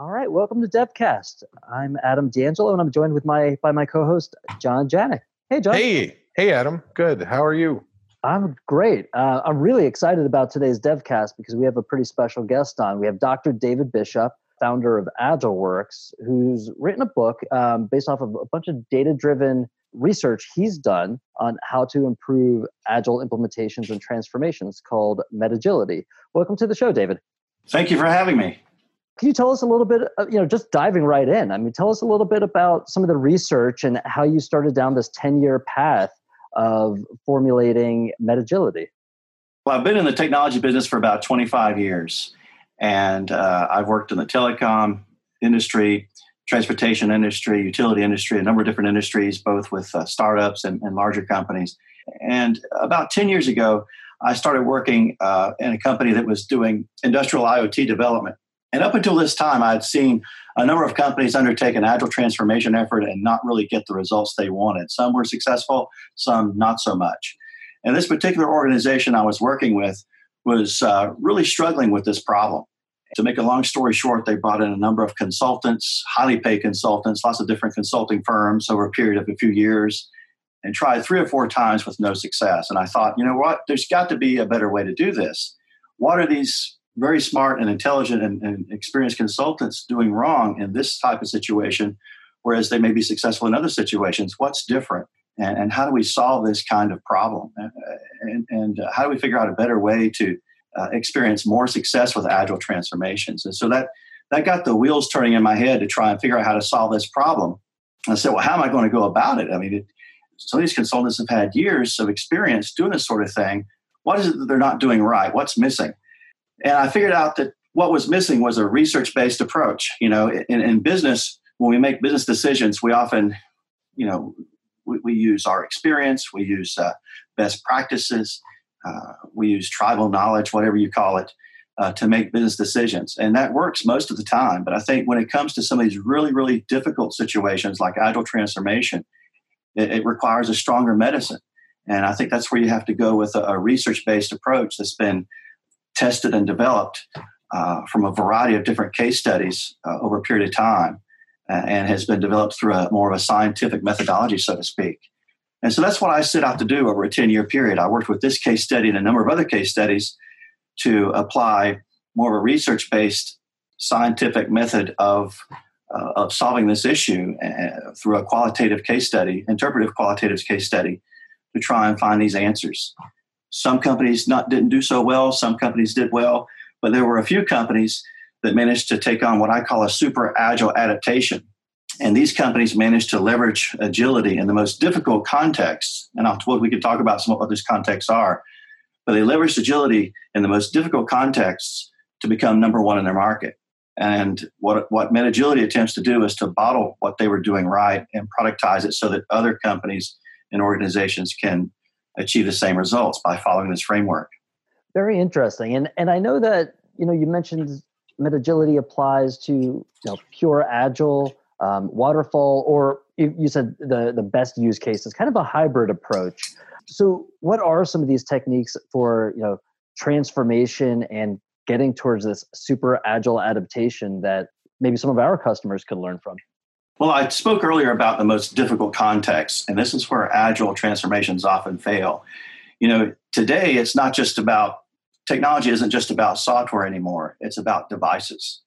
All right, welcome to DevCast. I'm Adam D'Angelo, and I'm joined with my by my co-host John Janik. Hey, John. Hey, hey, Adam. Good. How are you? I'm great. Uh, I'm really excited about today's DevCast because we have a pretty special guest on. We have Dr. David Bishop, founder of AgileWorks, who's written a book um, based off of a bunch of data-driven research he's done on how to improve agile implementations and transformations called Metagility. Welcome to the show, David. Thank you for having me. Can you tell us a little bit, you know, just diving right in? I mean, tell us a little bit about some of the research and how you started down this 10 year path of formulating Metagility. Well, I've been in the technology business for about 25 years, and uh, I've worked in the telecom industry, transportation industry, utility industry, a number of different industries, both with uh, startups and, and, larger companies. And about 10 years ago, I started working uh, in a company that was doing industrial IoT development. And up until this time, I had seen a number of companies undertake an agile transformation effort and not really get the results they wanted. Some were successful, some not so much. And this particular organization I was working with was uh, really struggling with this problem. To make a long story short, they brought in a number of consultants, highly paid consultants, lots of different consulting firms over a period of a few years, and tried three or four times with no success. And I thought, you know what? There's got to be a better way to do this. What are these very smart and intelligent and, and, experienced consultants doing wrong in this type of situation, whereas they may be successful in other situations? What's different? And, and how do we solve this kind of problem? And, and uh, how do we figure out a better way to uh, experience more success with agile transformations? And so that, that got the wheels turning in my head to try and figure out how to solve this problem. I said, well, how am I going to go about it? I mean, it, some of these consultants have had years of experience doing this sort of thing. What is it that they're not doing right? What's missing? And I figured out that what was missing was a research based approach. You know, in, in, business, when we make business decisions, we often, you know, we, we use our experience, we use uh, best practices, uh, we use tribal knowledge, whatever you call it, uh, to make business decisions. And that works most of the time. But I think when it comes to some of these really, really difficult situations like agile transformation, it, it requires a stronger medicine. And I think that's where you have to go with a, a research based approach that's been tested and developed uh, from a variety of different case studies uh, over a period of time uh, and has been developed through a more of a scientific methodology, so to speak. And so that's what I set out to do over a 10 year period. I worked with this case study and a number of other case studies to apply more of a research based scientific method of, uh, of solving this issue uh, through a qualitative case study, interpretive qualitative case study, to try and find these answers. Some companies not didn't do so well. Some companies did well, but there were a few companies that managed to take on what I call a super agile adaptation. And these companies managed to leverage agility in the most difficult contexts. And I'll, we could talk about some of what those contexts are. But they leveraged agility in the most difficult contexts to become number one in their market. And what, what Metagility attempts to do is to bottle what they were doing right and productize it so that other companies and organizations can achieve the same results by following this framework. Very interesting. And and I know that, you know, you mentioned Metagility applies to you know, pure agile, um, waterfall, or you, you said the, the best use case is kind of a hybrid approach. So what are some of these techniques for, you know, transformation and getting towards this super agile adaptation that maybe some of our customers could learn from? Well, I spoke earlier about the most difficult context, and this is where agile transformations often fail. You know, today it's not just about technology isn't just about software anymore, it's about devices.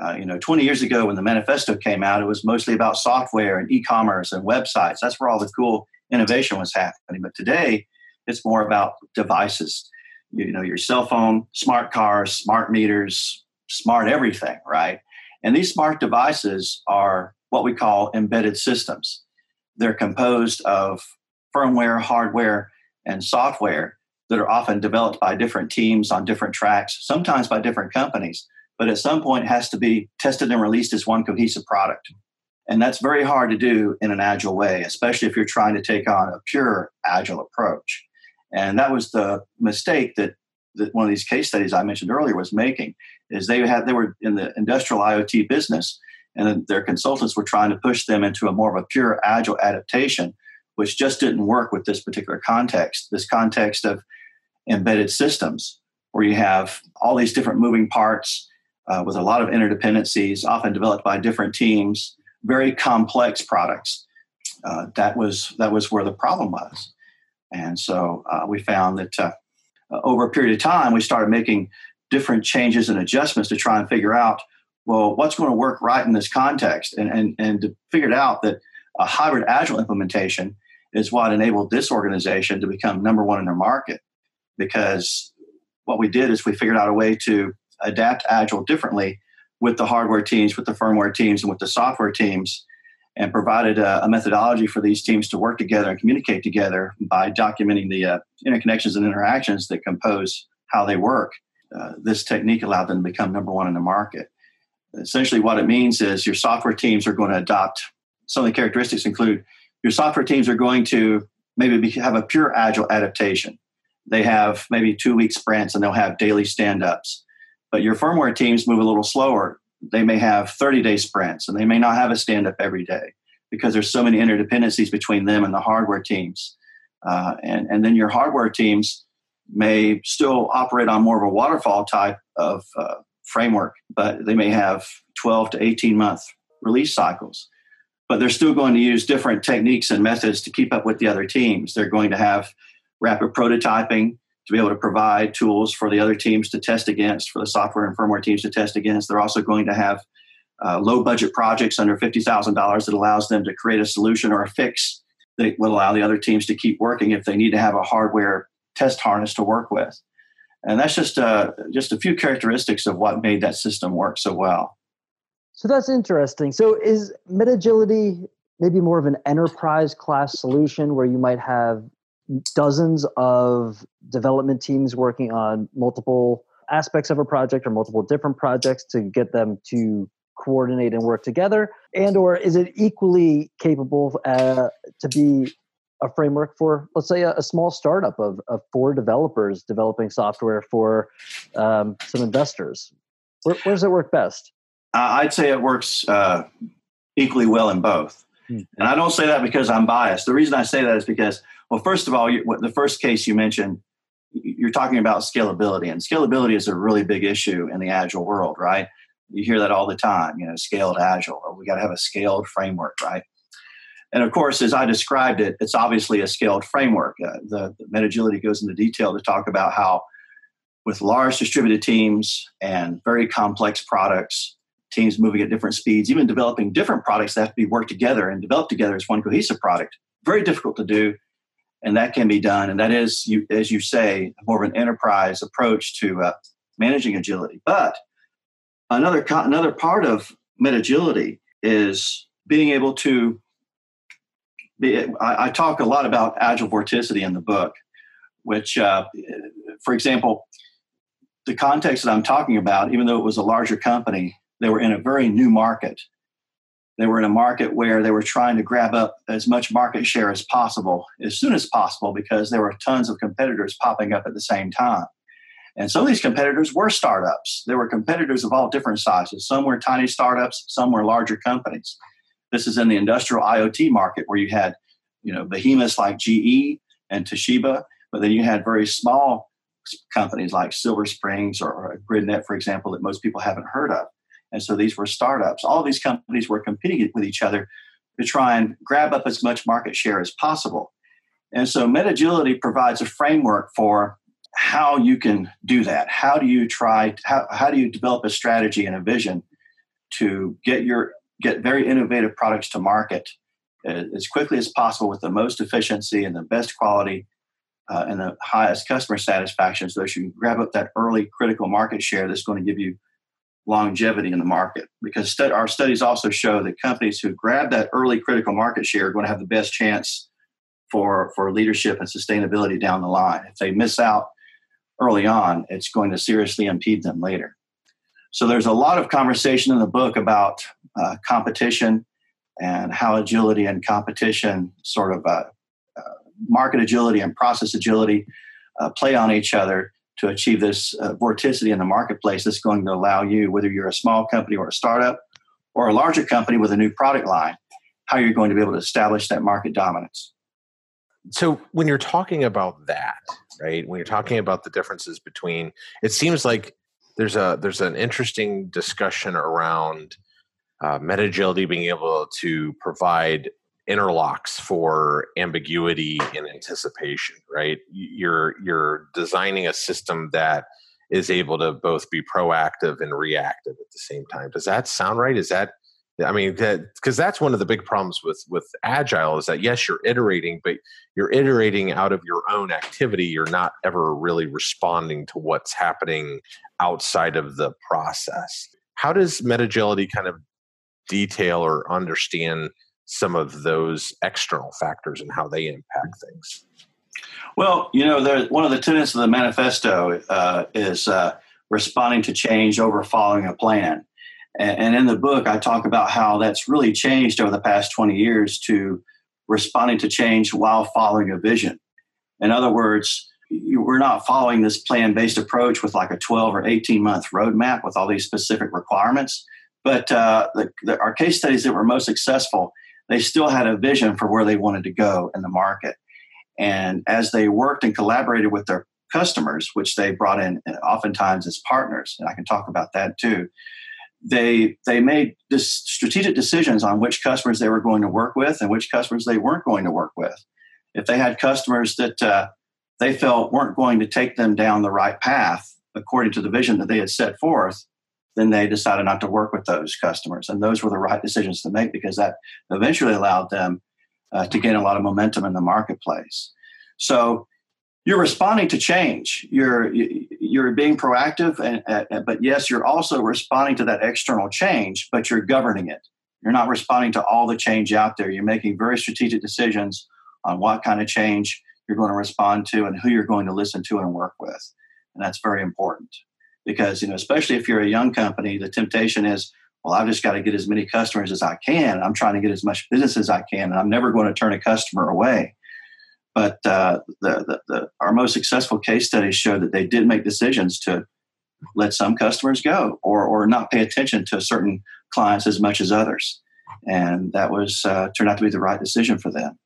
Uh, you know, 20 years ago when the manifesto came out, it was mostly about software and e commerce and websites. That's where all the cool innovation was happening. But today, it's more about devices. You know, your cell phone, smart cars, smart meters, smart everything, right? And these smart devices are what we call embedded systems. They're composed of firmware, hardware, and software that are often developed by different teams on different tracks, sometimes by different companies, but at some point has to be tested and released as one cohesive product. And that's very hard to do in an agile way, especially if you're trying to take on a pure agile approach. And that was the mistake that, that one of these case studies I mentioned earlier was making, is they had they were in the industrial IoT business and their consultants were trying to push them into a more of a pure agile adaptation which just didn't work with this particular context this context of embedded systems where you have all these different moving parts uh, with a lot of interdependencies, often developed by different teams, very complex products. Uh, that was that was where the problem was, and so uh, we found that uh, over a period of time, we started making different changes and adjustments to try and figure out well what's going to work right in this context, and and and figured out that a hybrid agile implementation is what enabled this organization to become number one in their market. Because what we did is we figured out a way to adapt agile differently with the hardware teams with the firmware teams and with the software teams and provided a, a methodology for these teams to work together and communicate together by documenting the uh, interconnections and interactions that compose how they work. Uh, this technique allowed them to become number one in the market essentially what it means is your software teams are going to adopt some of the characteristics include your software teams are going to maybe have a pure agile adaptation. They have maybe two week sprints and they'll have daily stand ups. But your firmware teams move a little slower. They may have 30 day sprints and they may not have a stand up every day because there's so many interdependencies between them and the hardware teams. Uh, and, and then your hardware teams may still operate on more of a waterfall type of uh, framework, but they may have 12 to 18 month release cycles but they're still going to use different techniques and methods to keep up with the other teams. They're going to have rapid prototyping to be able to provide tools for the other teams to test against, for the software and firmware teams to test against. They're also going to have uh, low budget projects under $50,000 that allows them to create a solution or a fix that will allow the other teams to keep working if they need to have a hardware test harness to work with. And that's just uh, just a few characteristics of what made that system work so well. So that's interesting. So is MetaGility maybe more of an enterprise class solution where you might have dozens of development teams working on multiple aspects of a project or multiple different projects to get them to coordinate and work together and or is it equally capable uh, to be a framework for let's say a, a small startup of, of four developers developing software for um, some investors where, where does it work best I'd say it works uh, equally well in both. Hmm. And I don't say that because I'm biased. The reason I say that is because, well, first of all, you, the first case you mentioned, you're talking about scalability, and scalability is a really big issue in the agile world, right? You hear that all the time, you know, scaled agile. We got to have a scaled framework, right? And of course, as I described it, it's obviously a scaled framework. Uh, the, the Metagility goes into detail to talk about how, with large distributed teams and very complex products, teams moving at different speeds, even developing different products that have to be worked together and developed together as one cohesive product. Very difficult to do, and that can be done. And that is, you, as you say, more of an enterprise approach to uh, managing agility. But another another part of Metagility is being able to. I, I, talk a lot about agile vorticity in the book, which, uh, for example, the context that I'm talking about, even though it was a larger company, they were in a very new market. They were in a market where they were trying to grab up as much market share as possible, as soon as possible, because there were tons of competitors popping up at the same time. And some of these competitors were startups. There were competitors of all different sizes. Some were tiny startups, some were larger companies. This is in the industrial IoT market where you had, you know, behemoths like GE and Toshiba, but then you had very small companies like Silver Springs or, GridNet, for example, that most people haven't heard of. And so these were startups. All these companies were competing with each other to try and grab up as much market share as possible. And so MetaGility provides a framework for how you can do that. How do you try, how, how do you develop a strategy and a vision to get your get very innovative products to market as quickly as possible with the most efficiency and the best quality uh, and the highest customer satisfaction so that you grab up that early critical market share that's going to give you longevity in the market because our studies also show that companies who grab that early critical market share are going to have the best chance for, for leadership and sustainability down the line. If they miss out early on, it's going to seriously impede them later. So there's a lot of conversation in the book about uh, competition and how agility and competition sort of uh, uh, market agility and process agility uh, play on each other to achieve this uh, vorticity in the marketplace that's going to allow you, whether you're a small company or a startup or a larger company with a new product line, how you're going to be able to establish that market dominance. So, when you're talking about that, right, when you're talking about the differences between, it seems like there's a there's an interesting discussion around uh, MetaGility being able to provide interlocks for ambiguity and anticipation. Right, you're you're designing a system that is able to both be proactive and reactive at the same time. Does that sound right? Is that I mean, because that's one of the big problems with with agile is that yes, you're iterating, but you're iterating out of your own activity. You're not ever really responding to what's happening outside of the process. How does MetaGility kind of detail or understand some of those external factors and how they impact things? Well, you know, one of the tenets of the manifesto uh, is uh, responding to change over following a plan. And in the book, I talk about how that's really changed over the past 20 years to responding to change while following a vision. In other words, we're not following this plan based approach with like a 12 or 18 month roadmap with all these specific requirements. But uh, the, the, our case studies that were most successful, they still had a vision for where they wanted to go in the market. And as they worked and collaborated with their customers, which they brought in oftentimes as partners, and I can talk about that too, they they made strategic decisions on which customers they were going to work with and which customers they weren't going to work with. If they had customers that uh, they felt weren't going to take them down the right path according to the vision that they had set forth, then they decided not to work with those customers. And those were the right decisions to make because that eventually allowed them uh, to gain a lot of momentum in the marketplace. So you're responding to change. You're you're being proactive, and, but yes, you're also responding to that external change, but you're governing it. You're not responding to all the change out there. You're making very strategic decisions on what kind of change you're going to respond to and who you're going to listen to and work with, and that's very important because you know, especially if you're a young company, the temptation is, well, I've just got to get as many customers as I can. I'm trying to get as much business as I can, and I'm never going to turn a customer away but uh, the, the, the, our most successful case studies show that they did make decisions to let some customers go or, or not pay attention to certain clients as much as others. And that was uh, turned out to be the right decision for them.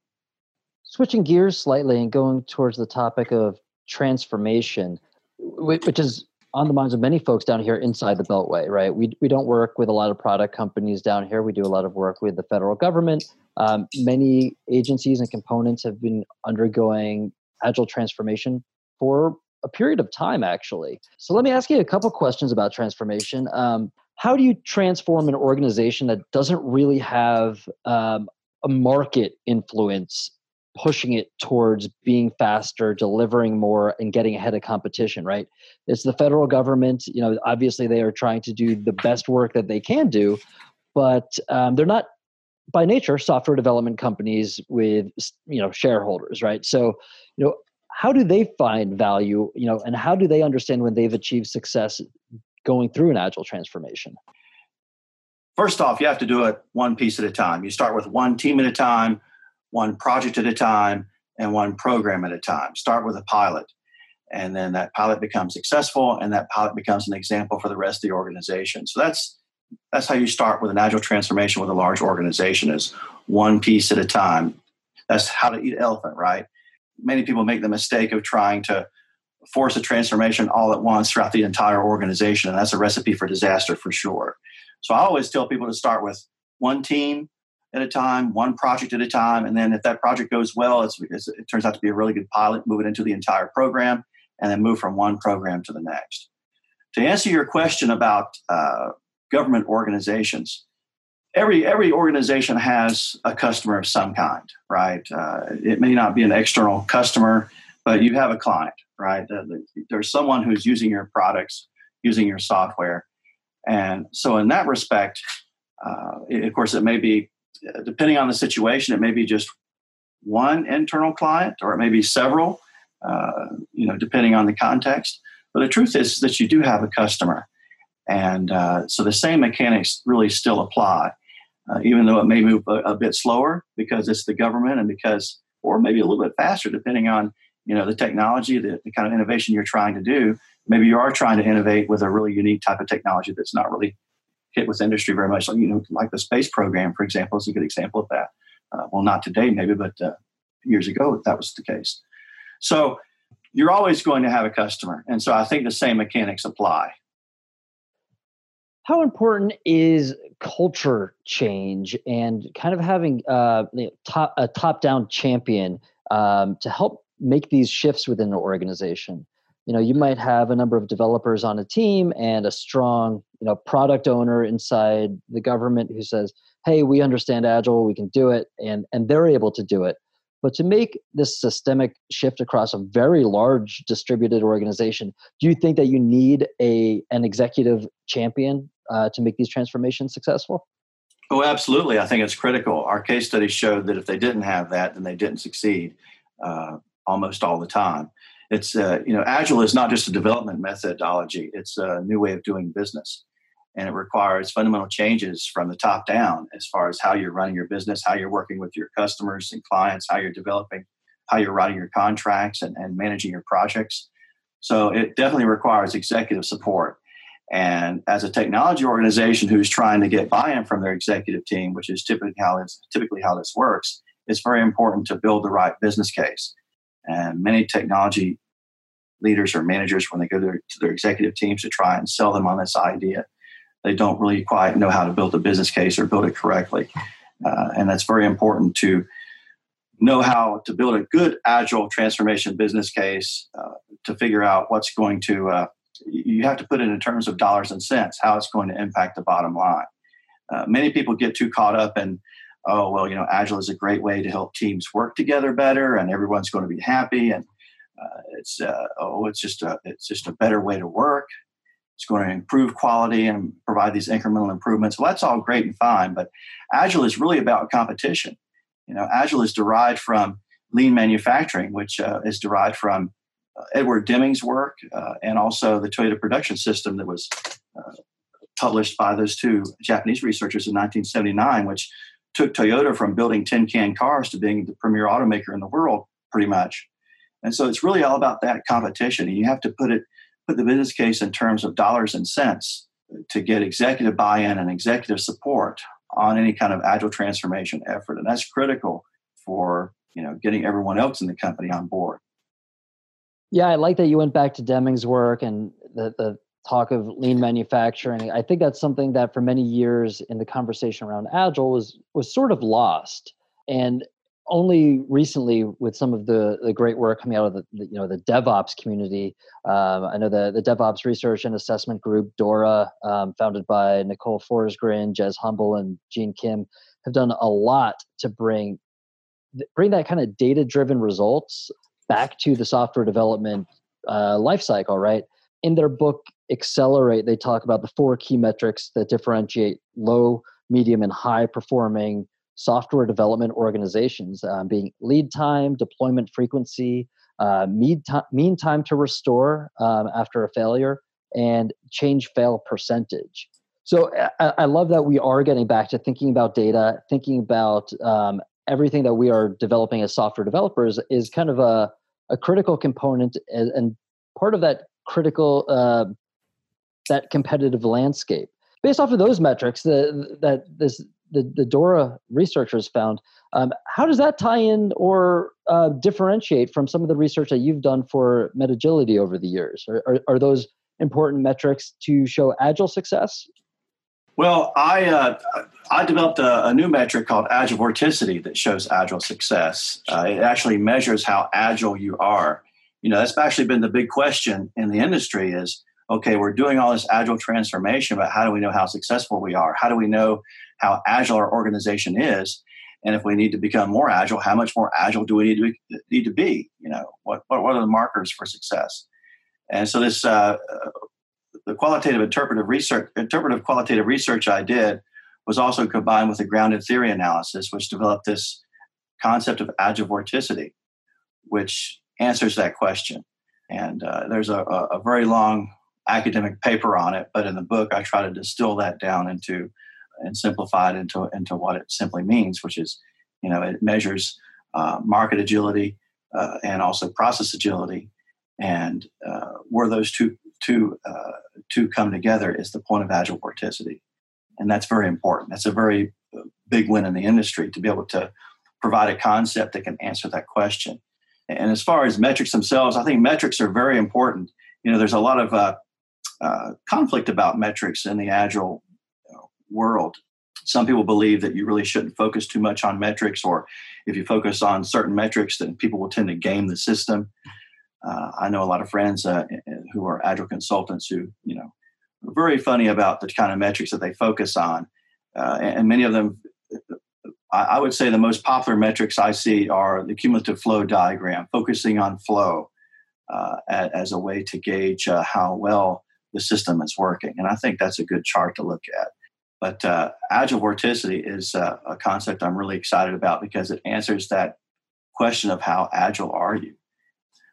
Switching gears slightly and going towards the topic of transformation, which is on the minds of many folks down here inside the Beltway, right? We, we don't work with a lot of product companies down here. We do a lot of work with the federal government. Um, many agencies and components have been undergoing agile transformation for a period of time, actually. So let me ask you a couple questions about transformation. Um, how do you transform an organization that doesn't really have um, a market influence pushing it towards being faster, delivering more, and getting ahead of competition, right? It's the federal government. You know, obviously they are trying to do the best work that they can do, but um, they're not by nature software development companies with you know shareholders, right? So, you know, how do they find value? You know, and how do they understand when they've achieved success going through an agile transformation? First off, you have to do it one piece at a time. You start with one team at a time one project at a time and one program at a time. Start with a pilot. And then that pilot becomes successful and that pilot becomes an example for the rest of the organization. So that's that's how you start with an agile transformation with a large organization is one piece at a time. That's how to eat elephant, right? Many people make the mistake of trying to force a transformation all at once throughout the entire organization, and that's a recipe for disaster for sure. So I always tell people to start with one team, at a time, one project at a time. And then if that project goes well, it's, it's, it turns out to be a really good pilot, move it into the entire program, and then move from one program to the next. To answer your question about uh, government organizations, every every organization has a customer of some kind, right? Uh, it may not be an external customer, but you have a client, right? There's someone who's using your products, using your software, and so in that respect, uh, of course, it may be depending on the situation, it may be just one internal client or it may be several, uh, you know, depending on the context. But the truth is that you do have a customer. And uh, so the same mechanics really still apply, uh, even though it may move a, a, bit slower because it's the government and because, or maybe a little bit faster depending on, you know, the technology, the, the kind of innovation you're trying to do. Maybe you are trying to innovate with a really unique type of technology that's not really hit with industry very much. Like, you know, like the space program, for example, is a good example of that. Uh, well, not today, maybe, but uh, years ago, that was the case. So you're always going to have a customer. And so I think the same mechanics apply. how important is culture change and kind of having uh, top, a top-down champion um, to help make these shifts within an organization? You know, you might have a number of developers on a team and a strong, you know, product owner inside the government who says, "Hey, we understand agile, we can do it," and and they're able to do it. But to make this systemic shift across a very large distributed organization, do you think that you need a an executive champion uh, to make these transformations successful? Oh, absolutely. I think it's critical. Our case study showed that if they didn't have that, then they didn't succeed uh, almost all the time. It's uh, you know, agile is not just a development methodology; it's a new way of doing business, and it requires fundamental changes from the top down as far as how you're running your business, how you're working with your customers and clients, how you're developing, how you're writing your contracts, and, and managing your projects. So it definitely requires executive support and as a technology organization who's trying to get buy-in from their executive team, which is typically how this typically how this works, it's very important to build the right business case. And many technology leaders or managers, when they go to their, to their executive teams to try and sell them on this idea, they don't really quite know how to build a business case or build it correctly. Uh, and that's very important to know how to build a good agile transformation business case uh, to figure out what's going to uh, you have to put it in terms of dollars and cents, how it's going to impact the bottom line. Uh, many people get too caught up in, oh, well, you know, Agile is a great way to help teams work together better and everyone's going to be happy. And uh, it's, uh, oh, it's just, a, it's just a better way to work. It's going to improve quality and provide these incremental improvements. Well, that's all great and fine, but Agile is really about competition. You know, Agile is derived from lean manufacturing, which uh, is derived from uh, Edward Deming's work uh, and also the Toyota production system that was uh, published by those two Japanese researchers in 1979, which took Toyota from building tin can cars to being the premier automaker in the world, pretty much. And so it's really all about that competition. And you have to put it, put the business case in terms of dollars and cents to get executive buy-in and executive support on any kind of agile transformation effort. And that's critical for you know getting everyone else in the company on board. Yeah, I like that you went back to Deming's work and the, the talk of lean manufacturing. I think that's something that for many years in the conversation around agile was was sort of lost. And only recently, with some of the, the great work coming out of the, the you know the DevOps community, um, I know the the DevOps Research and Assessment Group DORA, um, founded by Nicole Forsgren, Jez Humble, and Gene Kim, have done a lot to bring bring that kind of data driven results back to the software development uh, lifecycle, right? In their book Accelerate, they talk about the four key metrics that differentiate low, medium, and high performing software development organizations, um, being lead time, deployment frequency, uh, mean, time, mean time to restore um, after a failure, and change fail percentage. So I, I, love that we are getting back to thinking about data, thinking about um, everything that we are developing as software developers is kind of a, a critical component and, and part of that critical uh, that competitive landscape based off of those metrics the, that this the, the dora researchers found um, how does that tie in or uh, differentiate from some of the research that you've done for metagility over the years are, are, are those important metrics to show agile success well, I uh, I developed a, a, new metric called Agile Vorticity that shows agile success. Uh, it actually measures how agile you are. You know, that's actually been the big question in the industry: is okay, we're doing all this agile transformation, but how do we know how successful we are? How do we know how agile our organization is? And if we need to become more agile, how much more agile do we need to be, need to be? You know, what what are the markers for success? And so this uh, the qualitative interpretive research, interpretive qualitative research I did was also combined with a grounded theory analysis, which developed this concept of agivorticity, which answers that question. And uh, there's a, a, very long academic paper on it, but in the book I try to distill that down into and simplify it into into what it simply means, which is, you know, it measures uh, market agility uh, and also process agility, and uh, where those two two uh, two come together is the point of agile vorticity, and that's very important. That's a very uh, big win in the industry to be able to provide a concept that can answer that question. And as far as metrics themselves, I think metrics are very important. You know, there's a lot of uh, conflict about metrics in the agile world. Some people believe that you really shouldn't focus too much on metrics, or if you focus on certain metrics, then people will tend to game the system. Uh, I know a lot of friends uh, who are agile consultants who, you know, are very funny about the kind of metrics that they focus on, uh, and many of them. I would say the most popular metrics I see are the cumulative flow diagram, focusing on flow uh, as a way to gauge uh, how well the system is working. And I think that's a good chart to look at. But uh, agile vorticity is uh, a concept I'm really excited about because it answers that question of how agile are you.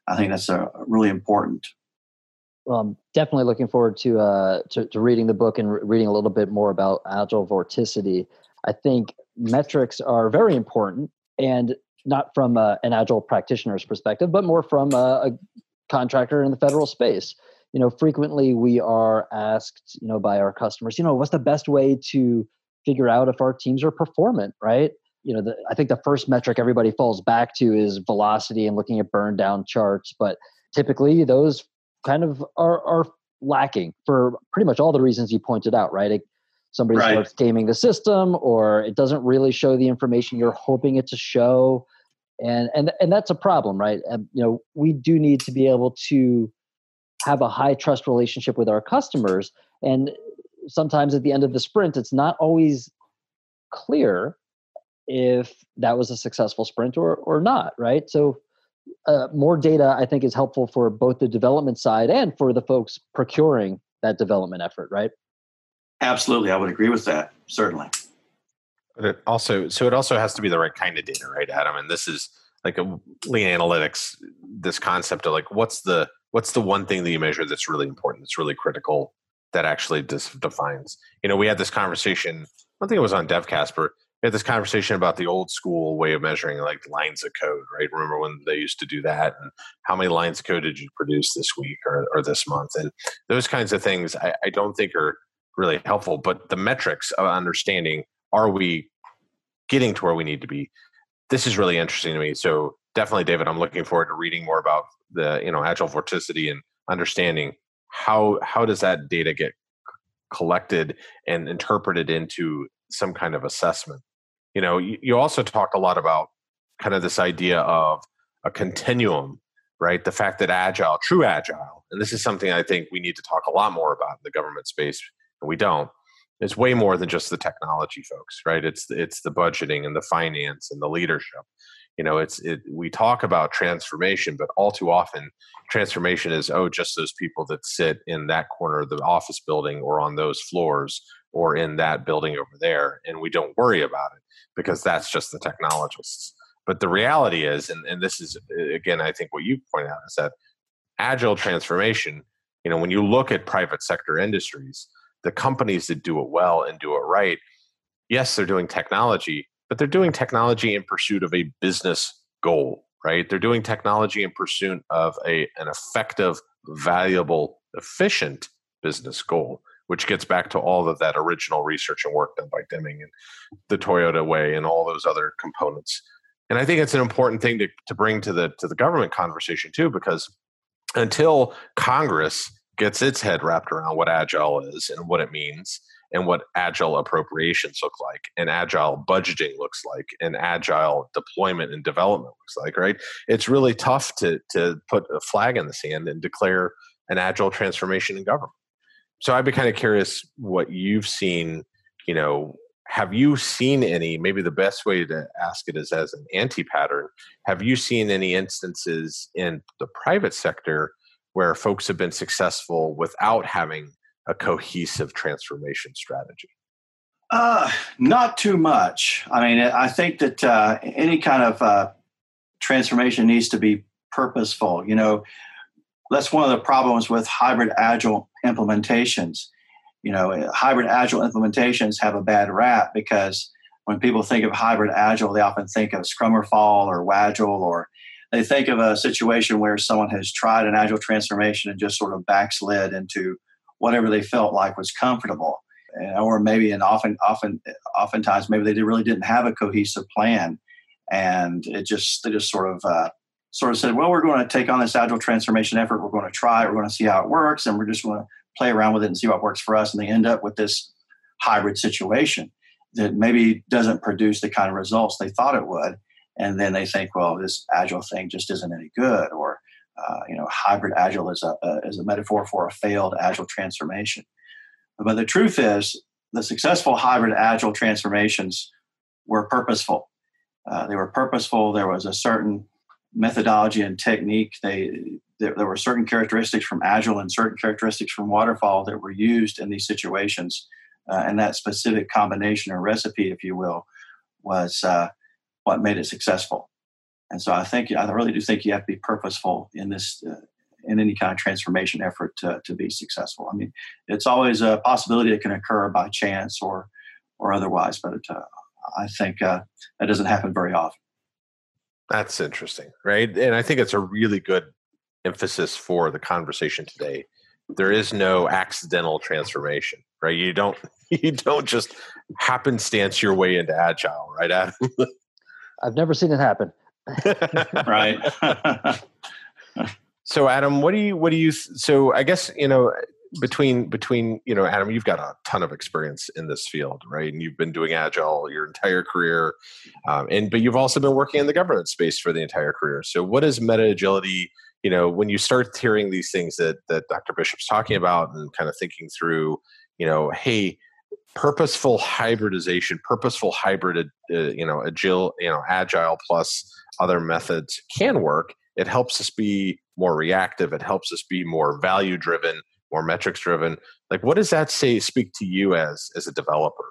I think that's a really important. Well, I'm definitely looking forward to, uh, to, to reading the book and re- reading a little bit more about agile vorticity. I think metrics are very important, and not from uh, an agile practitioner's perspective, but more from a, a contractor in the federal space you know frequently we are asked you know by our customers you know what's the best way to figure out if our teams are performant? Right? You know the, i think the first metric everybody falls back to is velocity and looking at burn down charts but typically those kind of are, are lacking for pretty much all the reasons you pointed out right? It, somebody right. starts gaming the system or it doesn't really show the information you're hoping it to show and and and that's a problem right? And, you know we do need to be able to have a high trust relationship with our customers. And sometimes at the end of the sprint, it's not always clear if that was a successful sprint or, or not, right? So, uh, more data I think is helpful for both the development side and for the folks procuring that development effort, right? Absolutely, I would agree with that. Certainly. But it also, so it also has to be the right kind of data, right, Adam? And this is like a lean analytics. This concept of like, what's the what's the one thing that you measure that's really important that's really critical that actually dis- defines? You know we had this conversation i think it was on devcast but we had this conversation about the old school way of measuring like lines of code right? Remember when they used to do that? And how many lines of code did you produce this week or, or this month? And those kinds of things I, I don't think are really helpful but the metrics of understanding are we getting to where we need to be this is really interesting to me so definitely david i'm looking forward to reading more about the you know agile vorticity and understanding how how does that data get collected and interpreted into some kind of assessment? You know you, also talk a lot about kind of this idea of a continuum right? The fact that agile true agile and this is something i think we need to talk a lot more about in the government space and we don't it's way more than just the technology folks right? It's it's the budgeting and the finance and the leadership. You know it's it we talk about transformation but all too often transformation is oh just those people that sit in that corner of the office building or on those floors or in that building over there and we don't worry about it because that's just the technologists. But the reality is and, and this is again i think what you point out is that agile transformation you know when you look at private sector industries the companies that do it well and do it right yes they're doing technology but they're doing technology in pursuit of a business goal, right? They're doing technology in pursuit of a, an effective, valuable, efficient business goal, which gets back to all of that original research and work done by Deming and the Toyota way and all those other components. And I think it's an important thing to, to bring to the to the government conversation too, because until Congress gets its head wrapped around what agile is and what it means and what agile appropriations look like and agile budgeting looks like and agile deployment and development looks like right? It's really tough to to put a flag in the sand and declare an agile transformation in government. So i'd be kind of curious what you've seen you know have you seen any maybe the best way to ask it is as an anti-pattern have you seen any instances in the private sector where folks have been successful without having a cohesive transformation strategy? Uh, not too much. I mean, I think that uh, any kind of uh, transformation needs to be purposeful. You know, that's one of the problems with hybrid agile implementations. You know, hybrid agile implementations have a bad rap because when people think of hybrid agile, they often think of Scrummerfall or Wagile, or they think of a situation where someone has tried an agile transformation and just sort of backslid into whatever they felt like was comfortable. Or maybe and often often oftentimes maybe they really didn't have a cohesive plan. And it just they just sort of uh, sort of said well we're going to take on this agile transformation effort. We're going to try it. We're going to see how it works. And we're just going to play around with it and see what works for us. And they end up with this hybrid situation that maybe doesn't produce the kind of results they thought it would. And then they think, well, this agile thing just isn't any good, or uh, you know, hybrid agile is a, a, is a metaphor for a failed agile transformation. But the truth is, the successful hybrid agile transformations were purposeful. Uh, they were purposeful. There was a certain methodology and technique. They there, there, were certain characteristics from agile and certain characteristics from waterfall that were used in these situations, uh, and that specific combination or recipe, if you will, was uh, what made it successful. And so I think I really do think you have to be purposeful in this uh, in any kind of transformation effort to, to be successful. I mean, it's always a possibility that can occur by chance or or otherwise, but it, uh, I think uh, that doesn't happen very often. That's interesting, right? And I think it's a really good emphasis for the conversation today. There is no accidental transformation, right? You don't you don't just happenstance your way into agile, right, Adam? I've never seen it happen. right. so Adam, what do you what do you so I guess, you know, between between you know adam you've got a ton of experience in this field right and you've been doing agile your entire career um, and but you've also been working in the governance space for the entire career so what is meta agility you know when you start hearing these things that that dr bishop's talking about and kind of thinking through you know hey purposeful hybridization purposeful hybrid uh, you know agile you know agile plus other methods can work. It helps us be more reactive. It helps us be more value driven more metrics driven like what does that say speak to you as as a developer?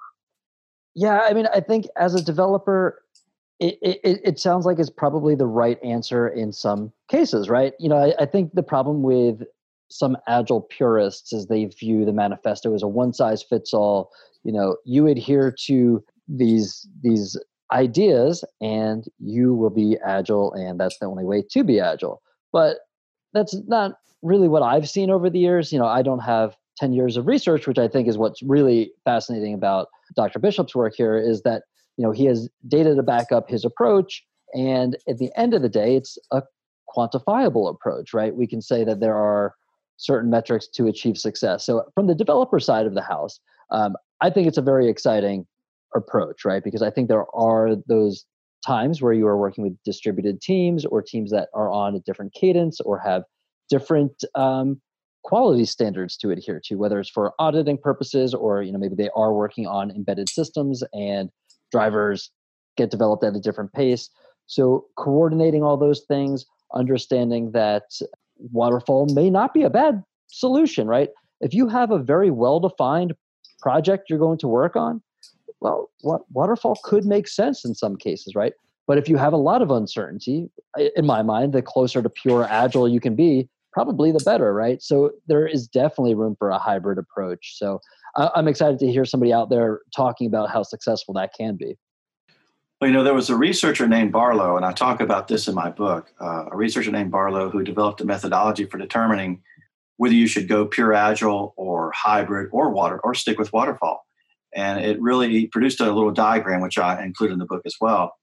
Yeah i mean i think as a developer it, it, it sounds like it's probably the right answer in some cases right? You know I, I think the problem with some agile purists is they view the manifesto as a one size fits all you know you adhere to these these ideas and you will be agile and that's the only way to be agile but that's not really what I've seen over the years. You know, I don't have 10 years of research, which I think is what's really fascinating about Dr. Bishop's work here is that, you know, he has data to back up his approach. And at the end of the day, it's a quantifiable approach, right? We can say that there are certain metrics to achieve success. So, from the developer side of the house, um, I think it's a very exciting approach, right? Because I think there are those times where you are working with distributed teams or teams that are on a different cadence or have different um, quality standards to adhere to, whether it's for auditing purposes or you know maybe they are working on embedded systems and drivers get developed at a different pace. So coordinating all those things, understanding that waterfall may not be a bad solution, right? If you have a very well-defined project you're going to work on, well, what waterfall could make sense in some cases, right? But if you have a lot of uncertainty, in my mind, the closer to pure agile you can be, probably the better, right? So there is definitely room for a hybrid approach. So I'm excited to hear somebody out there talking about how successful that can be. Well, you know, there was a researcher named Barlow, and I talk about this in my book. Uh, a researcher named Barlow who developed a methodology for determining whether you should go pure agile or hybrid or water or stick with waterfall. And it really produced a little diagram, which I include in the book as well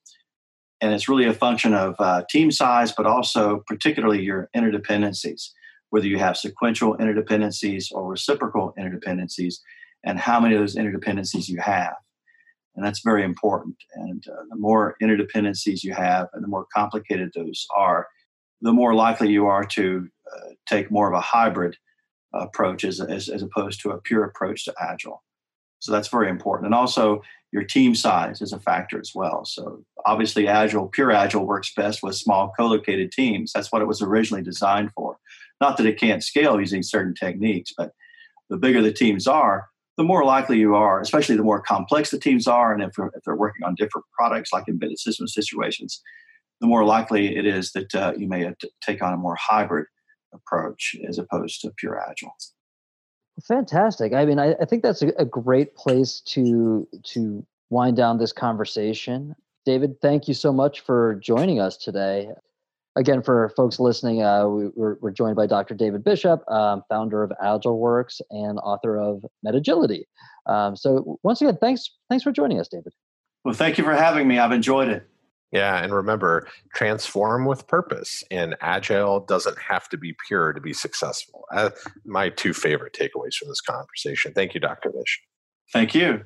and it's really a function of uh, team size, but also particularly your interdependencies, whether you have sequential interdependencies or reciprocal interdependencies, and how many of those interdependencies you have. And that's very important. And uh, the more interdependencies you have, and the more complicated those are, the more likely you are to take more of a hybrid approach as, as, as opposed to a pure approach to Agile. So that's very important. And also, your team size is a factor as well. So obviously, Agile, pure Agile works best with small co-located teams. That's what it was originally designed for. Not that it can't scale using certain techniques, but the bigger the teams are, the more likely you are, especially the more complex the teams are, and if, if they're working on different products like embedded system situations, the more likely it is that uh, you may take on a more hybrid approach as opposed to pure Agile. Fantastic. I mean, I, I think that's a, a, great place to to wind down this conversation. David, thank you so much for joining us today. Again, for folks listening, uh, we, are we're joined by Dr. David Bishop, um, founder of AgileWorks and author of MetaGility. Um, so, once again, thanks thanks for joining us, David. Well, thank you for having me. I've enjoyed it. Yeah, and remember, transform with purpose. And agile doesn't have to be pure to be successful. Uh, my two favorite takeaways from this conversation. Thank you, Dr. Vish. Thank you.